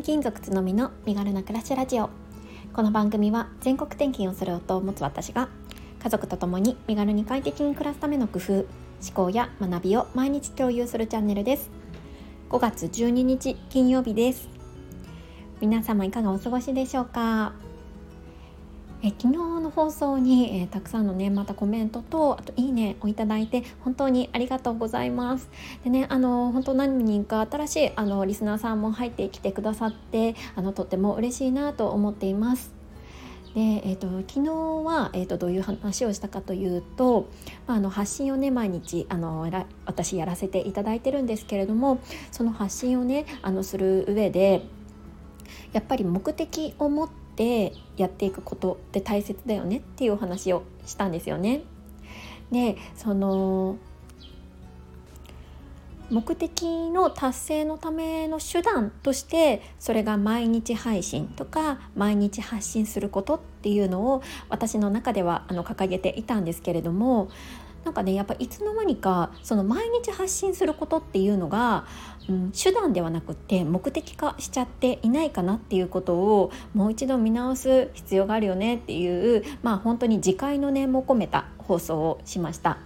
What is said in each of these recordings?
転勤族つのみの身軽な暮らしラジオ。この番組は全国転勤をする夫を持つ私が家族と共に身軽に快適に暮らすための工夫思考や学びを毎日共有するチャンネルです。5月12日金曜日です。皆様いかがお過ごしでしょうか？え昨日の放送に、えー、たくさんのねまたコメントとあといいねをいただいて本当にありがとうございます。でねあの本当何人か新しいあのリスナーさんも入ってきてくださってあのとっても嬉しいなと思っています。で、えーと、昨日は、えーと、どういう話をしたかというと、まあ、あの発信をね毎日あの私やらせていただいてるんですけれどもその発信をねあのする上でやっぱり目的を持ってやっていくことって大切だよねっていうお話をしたんですよね。でその目的の達成のための手段としてそれが毎日配信とか毎日発信することっていうのを私の中ではあの掲げていたんですけれどもなんかねやっぱいつの間にかその毎日発信することっていうのが、うん、手段ではなくって目的化しちゃっていないかなっていうことをもう一度見直す必要があるよねっていうまあ本当に自戒の念も込めた放送をしました。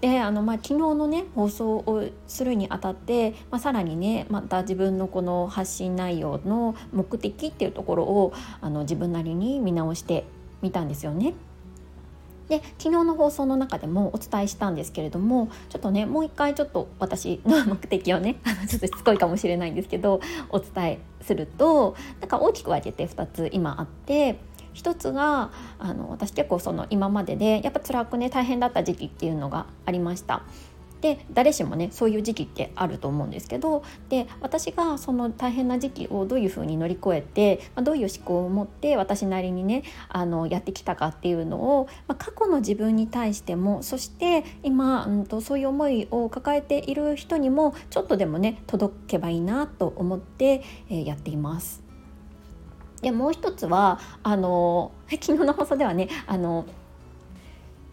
であのまあ、昨日のね放送をするにあたって、まあ、さらにねまた自分のこの発信内容の目的っていうところをあの自分なりに見直してみたんですよね。で昨日の放送の中でもお伝えしたんですけれどもちょっとねもう一回ちょっと私の 目的をね ちょっとしつこいかもしれないんですけどお伝えするとなんか大きく分けて2つ今あって1つがあの私結構その今まででやっぱ辛くね大変だった時期っていうのがありました。で誰しもねそういう時期ってあると思うんですけどで私がその大変な時期をどういうふうに乗り越えて、まあ、どういう思考を持って私なりにねあのやってきたかっていうのを、まあ、過去の自分に対してもそして今、うんと、そういう思いを抱えている人にもちょっとでもね届けばいいなと思って、えー、やっています。でもう一つはあの 昨日の放送ではねあの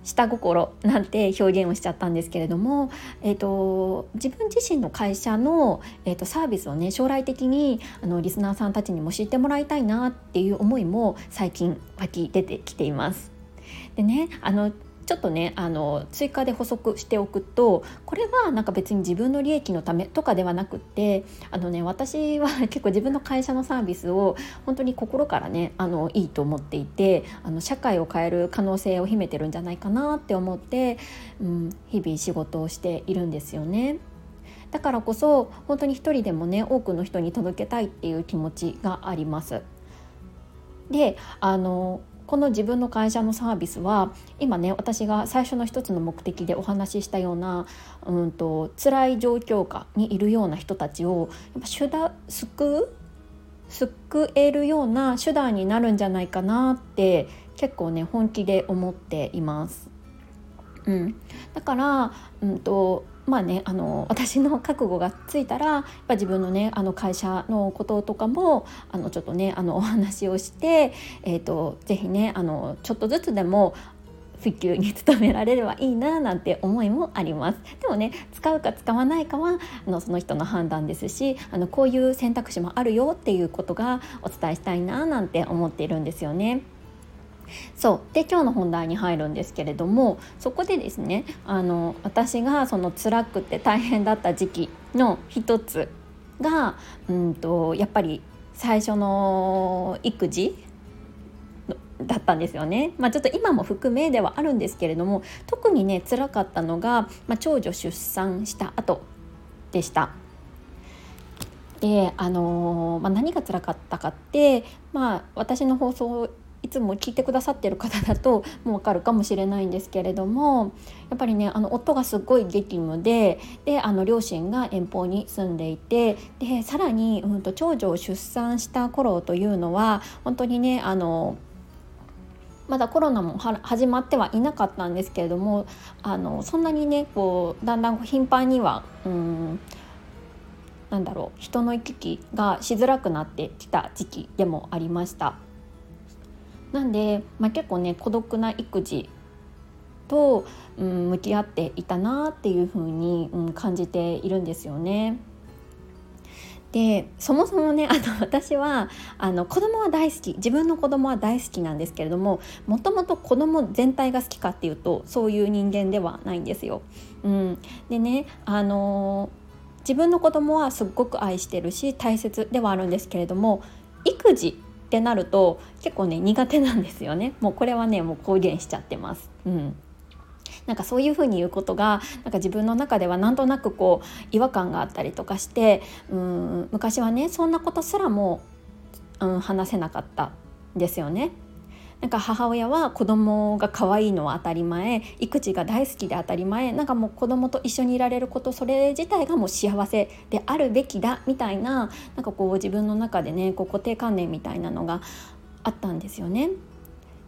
下心なんて表現をしちゃったんですけれども、えーと、自分自身の会社の、えーと、サービスをね将来的にあのリスナーさんたちにも知ってもらいたいなっていう思いも最近湧き出てきています。でねあのちょっとねあの追加で補足しておくとこれはなんか別に自分の利益のためとかではなくってあのね私は 結構自分の会社のサービスを本当に心からねあのいいと思っていてあの社会を変える可能性を秘めてるんじゃないかなって思って、うん、日々仕事をしているんですよね。だからこそ本当に一人でもね多くの人に届けたいっていう気持ちがあります。であのこの自分の会社のサービスは今ね私が最初の一つの目的でお話ししたようなうんと辛い状況下にいるような人たちをやっぱ手段救う救えるような手段になるんじゃないかなって結構ね本気で思っています。うん、だから、うんとまあね、あの私の覚悟がついたらやっぱ自分のねあの会社のこととかもあのちょっとねあのお話をして、えーと、ぜひねあのちょっとずつでも普及に努められればいいななんて思いもありますでもね使うか使わないかはあのその人の判断ですしあのこういう選択肢もあるよっていうことがお伝えしたいななんて思っているんですよね。そうで今日の本題に入るんですけれどもそこでですねあの私がその辛くて大変だった時期の一つがうんとやっぱり最初の育児だったんですよね、まあ、ちょっと今も含めではあるんですけれども特にね辛かったのが、まあ、長女出産した後でした。であのー、まあ、何が辛かったかって、まあ、私の放送いつも聞いてくださってる方だともう分かるかもしれないんですけれどもやっぱりねあの夫がすっごい激務でであの両親が遠方に住んでいてでさらに、うんと、長女を出産した頃というのは本当にねあのまだコロナも始まってはいなかったんですけれどもあのそんなにねこうだんだん頻繁にはうんなんだろう人の行き来がしづらくなってきた時期でもありました。なんで、まあ、結構ね孤独な育児と、うん、向き合っていたなっていうふうに、うん、感じているんですよね。でそもそもねあの私はあの子供は大好き自分の子供は大好きなんですけれどももともと子供全体が好きかっていうとそういう人間ではないんですよ。うん、でねあの自分の子供はすっごく愛してるし大切ではあるんですけれども育児ってなると結構ね苦手なんですよねもうこれはねもう公言しちゃってます。うんなんかそういうふうに言うことがなんか自分の中ではなんとなくこう違和感があったりとかしてうん昔はねそんなことすらも、うん、話せなかったんですよね。なんか母親は子供が可愛いのは当たり前育児が大好きで当たり前なんかもう子供と一緒にいられることそれ自体がもう幸せであるべきだみたいななんかこう自分の中でねこう固定観念みたいなのがあったんですよね。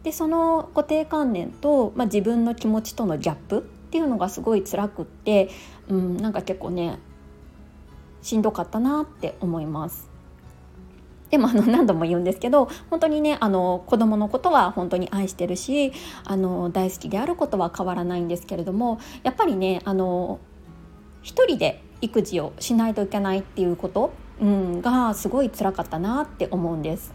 でその固定観念と、まあ、自分の気持ちとのギャップっていうのがすごい辛くって、うん、なんか結構ねしんどかったなって思います。でもあの何度も言うんですけど本当にねあの子供のことは本当に愛してるしあの大好きであることは変わらないんですけれどもやっぱりねあの一人で育児をしないといけないっていうこと、うん、がすごい辛かったなって思うんです。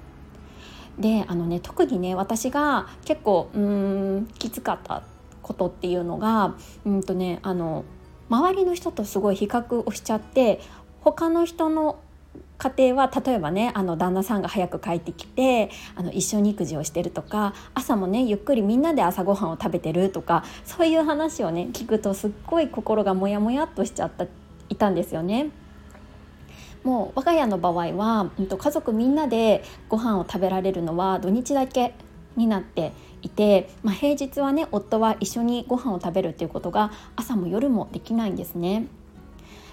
であのね特にね私が結構うんきつかったことっていうのがうんとねあの周りの人とすごい比較をしちゃって他の人の家庭は例えばねあの旦那さんが早く帰ってきてあの一緒に育児をしてるとか朝もねゆっくりみんなで朝ごはんを食べてるとかそういう話をね聞くとすっごい心がモヤモヤっとしちゃったいたんですよね。もう我が家の場合は、うん、と家族みんなでご飯を食べられるのは土日だけになっていて、まあ、平日はね夫は一緒にご飯を食べるっていうことが朝も夜もできないんですね。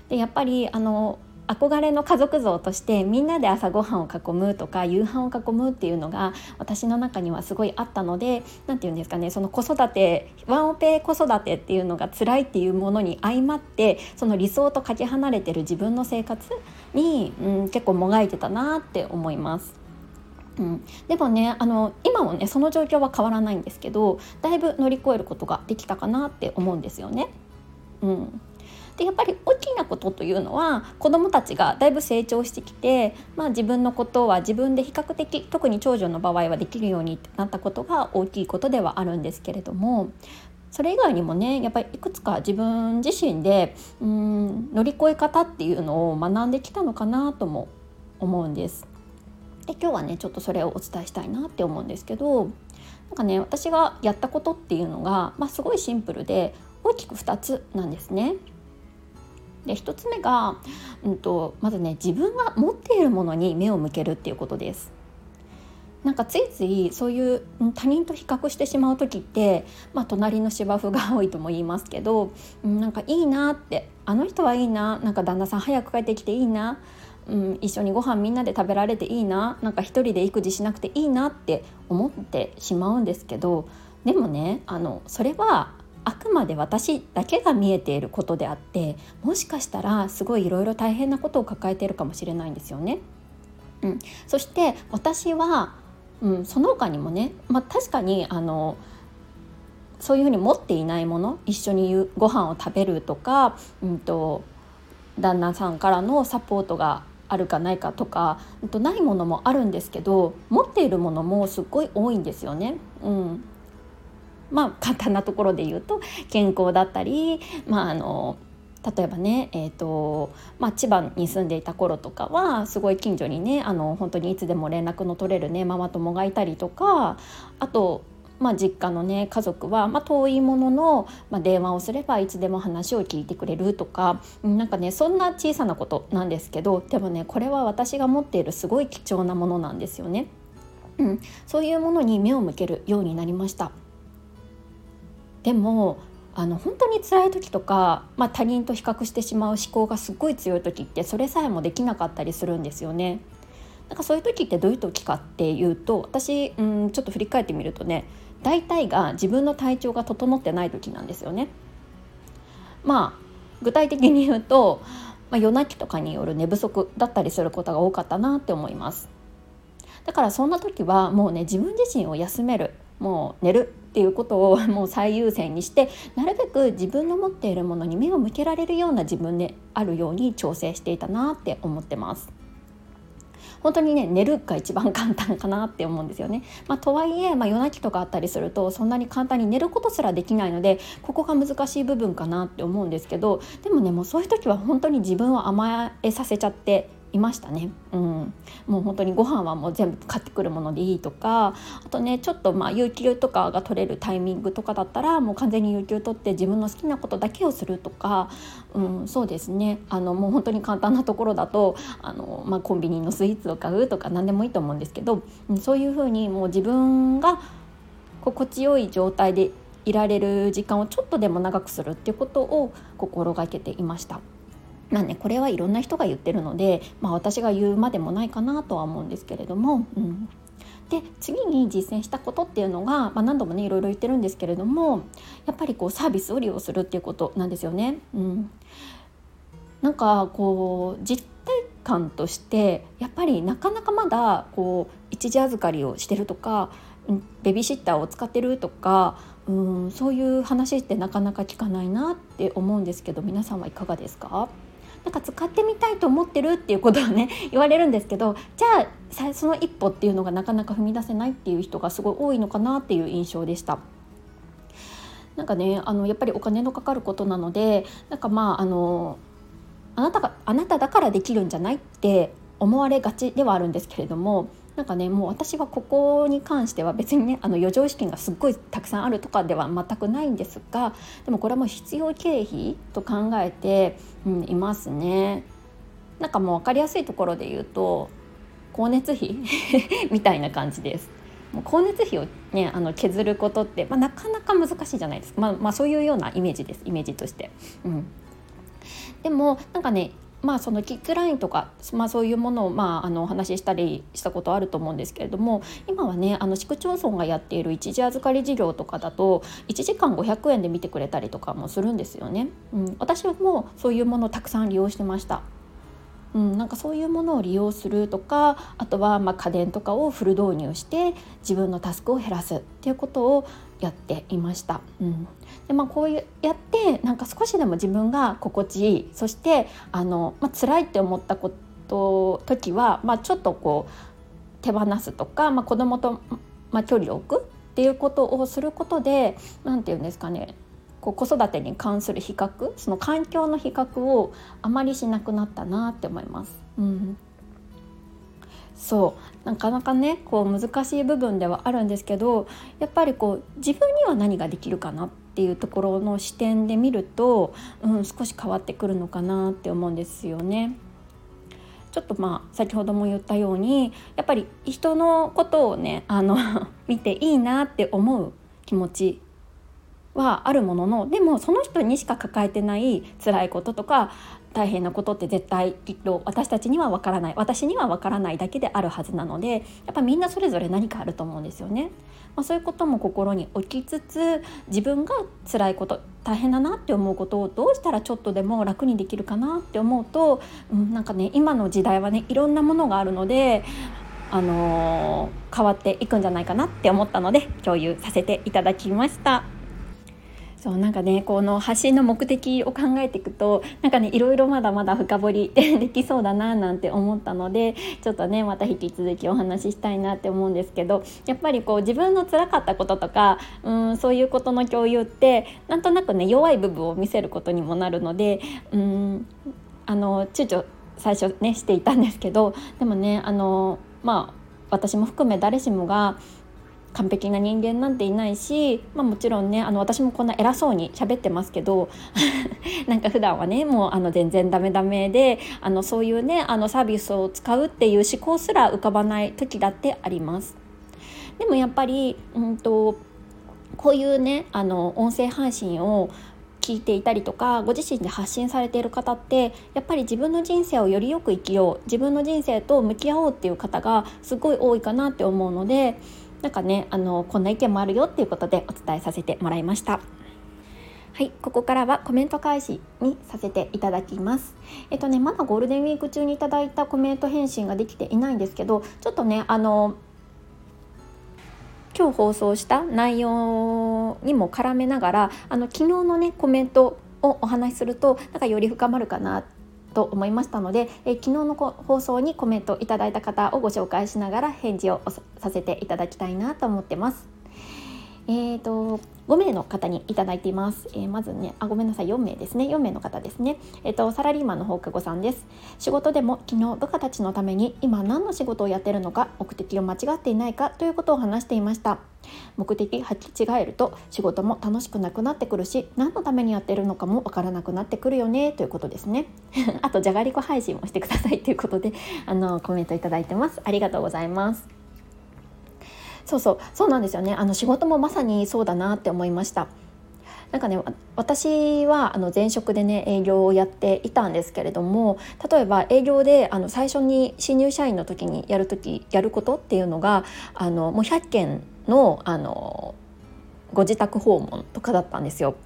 でやっぱりあの憧れの家族像としてみんなで朝ごはんを囲むとか夕飯を囲むっていうのが私の中にはすごいあったので何て言うんですかねその子育てワンオペ子育てっていうのが辛いっていうものに相まってその理想とかけ離れてる自分の生活に、うん、結構もがいてたなって思います。うん、でもねあの今もねその状況は変わらないんですけどだいぶ乗り越えることができたかなって思うんですよね。うん、でやっぱり大きなことというのは子どもたちがだいぶ成長してきて、まあ、自分のことは自分で比較的特に長女の場合はできるようになったことが大きいことではあるんですけれどもそれ以外にもねやっぱりいくつか自分自身でうん乗り越え方っていうのを学んできたのかなとも思うんです。で今日はねちょっとそれをお伝えしたいなって思うんですけどなんかね私がやったことっていうのが、まあ、すごいシンプルで大きく2つなんですね。で1つ目が、うんと、まずね自分が持っているものに目を向けるっていうことです。なんかついついそういう他人と比較してしまう時って、まあ、隣の芝生が多いとも言いますけどなんかいいなってあの人はいいななんか旦那さん早く帰ってきていいな、うん、一緒にご飯みんなで食べられていいななんか一人で育児しなくていいなって思ってしまうんですけどでもねあのそれはあくまで私だけが見えていることであってもしかしたらすごいいろいろ大変なことを抱えているかもしれないんですよね。うん、そして私は、うん、その他にもね、まあ、確かにあのそういうふうに持っていないもの一緒にご飯を食べるとか、うんと、旦那さんからのサポートがあるかないかとか、うん、とないものもあるんですけど持っているものもすっごい多いんですよね。うん、まあ簡単なところで言うと健康だったり、まあ、あの例えばね、えーとまあ、千葉に住んでいた頃とかはすごい近所にねあの本当にいつでも連絡の取れるねママ友がいたりとかあと、まあ、実家のね家族は、まあ、遠いものの、まあ、電話をすればいつでも話を聞いてくれるとかなんかねそんな小さなことなんですけどでもねこれは私が持っているすごい貴重なものなんですよね。うん、そういうものに目を向けるようになりました。でもあの本当に辛い時とか、まあ、他人と比較してしまう思考がすっごい強い時ってそれさえもできなかったりするんですよね。なんかそういう時ってどういう時かっていうと私うんちょっと振り返ってみるとね大体が自分の体調が整ってない時なんですよね。まあ具体的に言うと、まあ、夜泣きとかによる寝不足だったりすることが多かったなって思います。だからそんな時はもうね自分自身を休めるもう寝るっていうことをもう最優先にしてなるべく自分の持っているものに目を向けられるような自分であるように調整していたなって思ってます。本当にね寝るが一番簡単かなって思うんですよね。まあ、とはいえ、まあ、夜泣きとかあったりするとそんなに簡単に寝ることすらできないのでここが難しい部分かなって思うんですけどでもねもうそういう時は本当に自分を甘えさせちゃっていましたね、うん、もう本当にご飯はもう全部買ってくるものでいいとかあとねちょっとまあ有給とかが取れるタイミングとかだったらもう完全に有給取って自分の好きなことだけをするとか、うん、そうですね。あのもう本当に簡単なところだとあの、まあ、コンビニのスイーツを買うとか何でもいいと思うんですけど、うん、そういうふうにもう自分が心地よい状態でいられる時間をちょっとでも長くするっていうことを心がけていました。まあね、これはいろんな人が言ってるので、まあ、私が言うまでもないかなとは思うんですけれども、うん、で次に実践したことっていうのが、まあ、何度もねいろいろ言ってるんですけれどもやっぱりこうサービスを利用するっていうことなんですよね。うん、なんかこう実体感としてやっぱりなかなかまだこう一時預かりをしてるとかベビーシッターを使ってるとかうんそういう話ってなかなか聞かないなって思うんですけど皆さんはいかがですか？なんか使ってみたいと思ってるっていうことをね 言われるんですけどじゃあその一歩っていうのがなかなか踏み出せないっていう人がすごい多いのかなっていう印象でした。なんかねあのやっぱりお金のかかることなのでなんかまああのあなたがあなただからできるんじゃないって思われがちではあるんですけれどもなんかねもう私はここに関しては別にね あの余剰資金がすっごいたくさんあるとかでは全くないんですがでもこれはもう必要経費と考えて、うん、いますね。なんかもう分かりやすいところで言うと光熱費 みたいな感じです。もう光熱費を、ね、あの削ることって、まあ、なかなか難しいじゃないですか、まあ、まあそういうようなイメージですイメージとして。うん、でもなんかねまあ、そのキッズラインとか、まあ、そういうものを、まあ、あのお話ししたりしたことあると思うんですけれども今はねあの市区町村がやっている一時預かり事業とかだと1時間500円で見てくれたりとかもするんですよね。うん、私もそういうものをたくさん利用してました。うん、なんかそういうものを利用するとかあとはまあ家電とかをフル導入して自分のタスクを減らすっていうことをやっていました。うん、でまあ、こうやってなんか少しでも自分が心地いいそしてあの、まあ辛いって思ったこと時は、まあ、ちょっとこう手放すとか、まあ、子供と、まあ、距離を置くっていうことをすることで何て言うんですかねこう子育てに関する比較その環境の比較をあまりしなくなったなって思います。うんそうなかなかねこう難しい部分ではあるんですけどやっぱりこう自分には何ができるかなっていうところの視点で見ると、うん、少し変わってくるのかなって思うんですよね。ちょっとまあ先ほども言ったようにやっぱり人のことをねあの 見ていいなって思う気持ちはあるもののでもその人にしか抱えてない辛いこととか大変なことって絶対きっと私たちにはわからない私にはわからないだけであるはずなのでやっぱみんなそれぞれ何かあると思うんですよね。まあ、そういうことも心に置きつつ自分が辛いこと大変だなって思うことをどうしたらちょっとでも楽にできるかなって思うと、うん、なんかね今の時代はねいろんなものがあるのであのー、変わっていくんじゃないかなって思ったので共有させていただきました。そうなんかねこの発信の目的を考えていくとなんかねいろいろまだまだ深掘り できそうだななんて思ったのでちょっとねまた引き続きお話ししたいなって思うんですけどやっぱりこう自分の辛かったこととかうんそういうことの共有ってなんとなくね弱い部分を見せることにもなるのでうんあの躊躇最初ねしていたんですけどでもねあのまあ私も含め誰しもが完璧な人間なんていないし、まあ、もちろんねあの私もこんな偉そうに喋ってますけど なんか普段はねもうあの全然ダメダメであのそういうねあのサービスを使うっていう思考すら浮かばない時だってあります。でもやっぱり、うんと、こういうねあの音声配信を聞いていたりとかご自身で発信されている方ってやっぱり自分の人生をよりよく生きよう自分の人生と向き合おうっていう方がすごい多いかなって思うのでなんかねあのこんな意見もあるよっていうことでお伝えさせてもらいました。はい、ここからはコメント開始にさせていただきます。えっとね、まだゴールデンウィーク中にいただいたコメント返信ができていないんですけど、ちょっとね、あの、今日放送した内容にも絡めながら、あの、昨日のね、コメントをお話しすると、なんかより深まるかなと思いましたので、え、昨日の放送にコメントいただいた方をご紹介しながら返事をさせていただきたいなと思ってます。えーと、5名の方にいただいています、えー、まずねあごめんなさい。4名ですね。4名の方ですね。えっ、ー、とサラリーマンの放課後さんです。仕事でも昨日部下たちのために今何の仕事をやってるのか目的を間違っていないかということを話していました。目的履き違えると仕事も楽しくなくなってくるし何のためにやってるのかもわからなくなってくるよねということですね。あとじゃがりこ配信もしてくださいということであのコメントいただいてます。ありがとうございます。そうそう。そうなんですよね。あの仕事もまさにそうだなって思いました。なんかね私はあの前職でね営業をやっていたんですけれども例えば営業であの最初に新入社員の時にやる時やることっていうのがあのもう100件のあのご自宅訪問とかだったんですよ。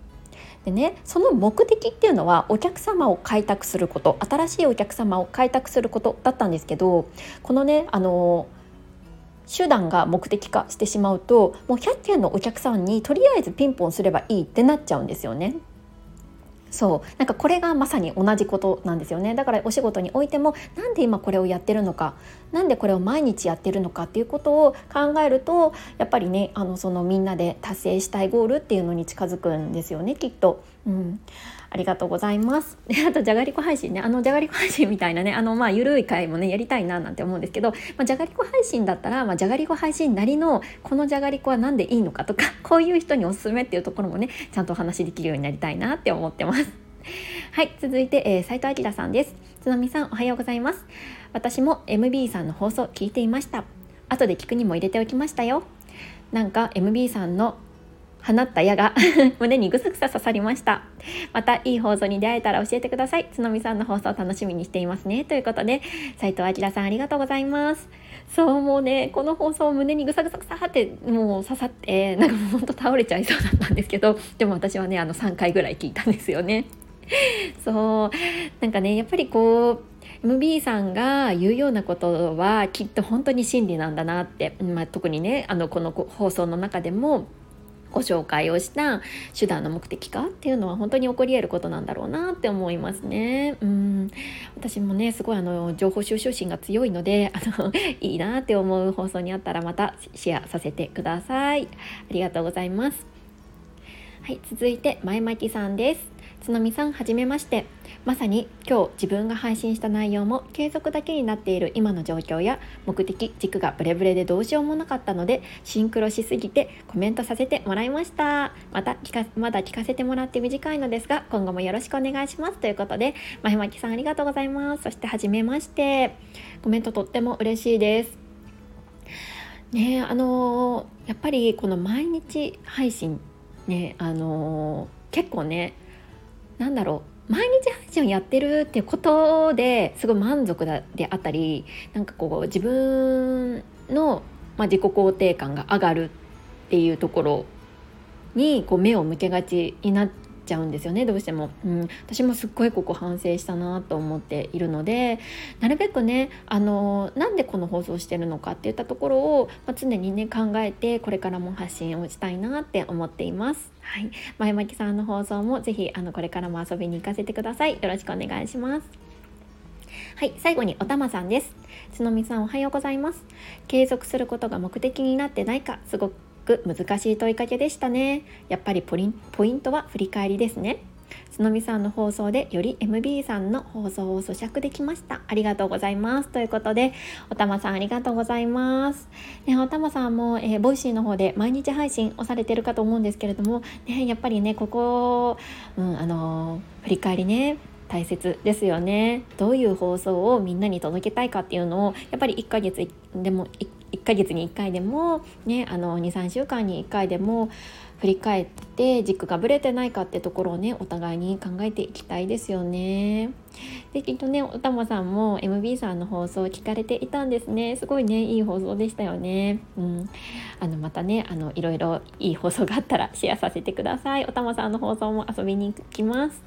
でねその目的っていうのはお客様を開拓すること新しいお客様を開拓することだったんですけどこのねあの手段が目的化してしまうともう100件のお客さんにとりあえずピンポンすればいいってなっちゃうんですよね。そうなんかこれがまさに同じことなんですよねだからお仕事においてもなんで今これをやってるのかなんでこれを毎日やってるのかっていうことを考えるとやっぱりねあのそのみんなで達成したいゴールっていうのに近づくんですよねきっと。うんありがとうございます。で あとじゃがりこ配信ねあのじゃがりこ配信みたいなねあのまあゆるい回もねやりたいななんて思うんですけど、まあ、じゃがりこ配信だったら、まあ、じゃがりこ配信なりのこのじゃがりこは何でいいのかとか こういう人におすすめっていうところもねちゃんとお話しできるようになりたいなって思ってます。はい、続いて、えー、斉藤明さんです。つのみさん、おはようございます。私も MB さんの放送聞いていました。後で聞くにも入れておきましたよ。なんか MB さんの放った矢が 胸にぐすぐさ刺さりました。またいい放送に出会えたら教えてください。つのみさんの放送楽しみにしていますね。ということで斉藤明さんありがとうございます。そうもうねこの放送胸にぐさぐさぐさってもう刺さってなんかもうほんと倒れちゃいそうだったんですけどでも私はねあの3回ぐらい聞いたんですよね。そうなんかねやっぱりこう MB さんが言うようなことはきっと本当に真理なんだなって、まあ、特にねあのこの放送の中でもご紹介をした手段の目的かっていうのは本当に起こり得ることなんだろうなって思いますね。うん私もねすごいあの情報収集心が強いので あのいいなって思う放送にあったらまたシェアさせてください。ありがとうございます。はい、続いて前巻さんです。つのみさんはじめまして。まさに今日自分が配信した内容も継続だけになっている今の状況や目的軸がブレブレでどうしようもなかったのでシンクロしすぎてコメントさせてもらいました。また聞かまだ聞かせてもらって短いのですが今後もよろしくお願いします。ということでまひまきさんありがとうございます。そしてはじめまして。コメントとっても嬉しいです。ねあのー、やっぱりこの毎日配信ねあのー、結構ねなんだろう。毎日配信をやってるっていうことですごい満足だであったりなんかこう自分の、まあ、自己肯定感が上がるっていうところにこう目を向けがちになっちゃうんですよねどうしても、うん、私もすっごいここ反省したなと思っているのでなるべくねあのなんでこの放送してるのかっていったところを、まあ、常にね考えてこれからも発信をしたいなって思っています。はい、前巻さんの放送もぜひあのこれからも遊びに行かせてください。よろしくお願いします。はい、最後におたまさんです。つのみさんおはようございます。継続することが目的になってないか、すごくく難しい問いかけでしたね。やっぱりポリンポイントは振り返りですね。つのみさんの放送でより MB さんの放送を咀嚼できました。ありがとうございます。ということでおたまさんありがとうございます。ねおたまさんも、えー、 Voicy の方で毎日配信をされてるかと思うんですけれどもねやっぱりねここ、うん、あのー、振り返りね大切ですよねどういう放送をみんなに届けたいかっていうのをやっぱり1ヶ月でも1ヶ月に1回でも、ね、23週間に1回でも振り返って軸がぶれてないかってところをねお互いに考えていきたいですよね。できっとねおたまさんも MB さんの放送を聞かれていたんですねすごいねいい放送でしたよね。うん、あのまたねあのいろいろいい放送があったらシェアさせてください。おたまさんの放送も遊びに行きます。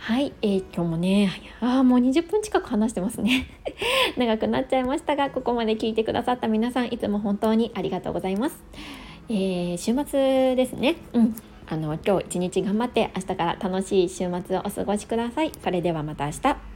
はい、えー、今日もねあもう20分近く話してますね。長くなっちゃいましたがここまで聞いてくださった皆さんいつも本当にありがとうございます、えー、週末ですね。うん。あの今日一日頑張って明日から楽しい週末をお過ごしください。それではまた明日。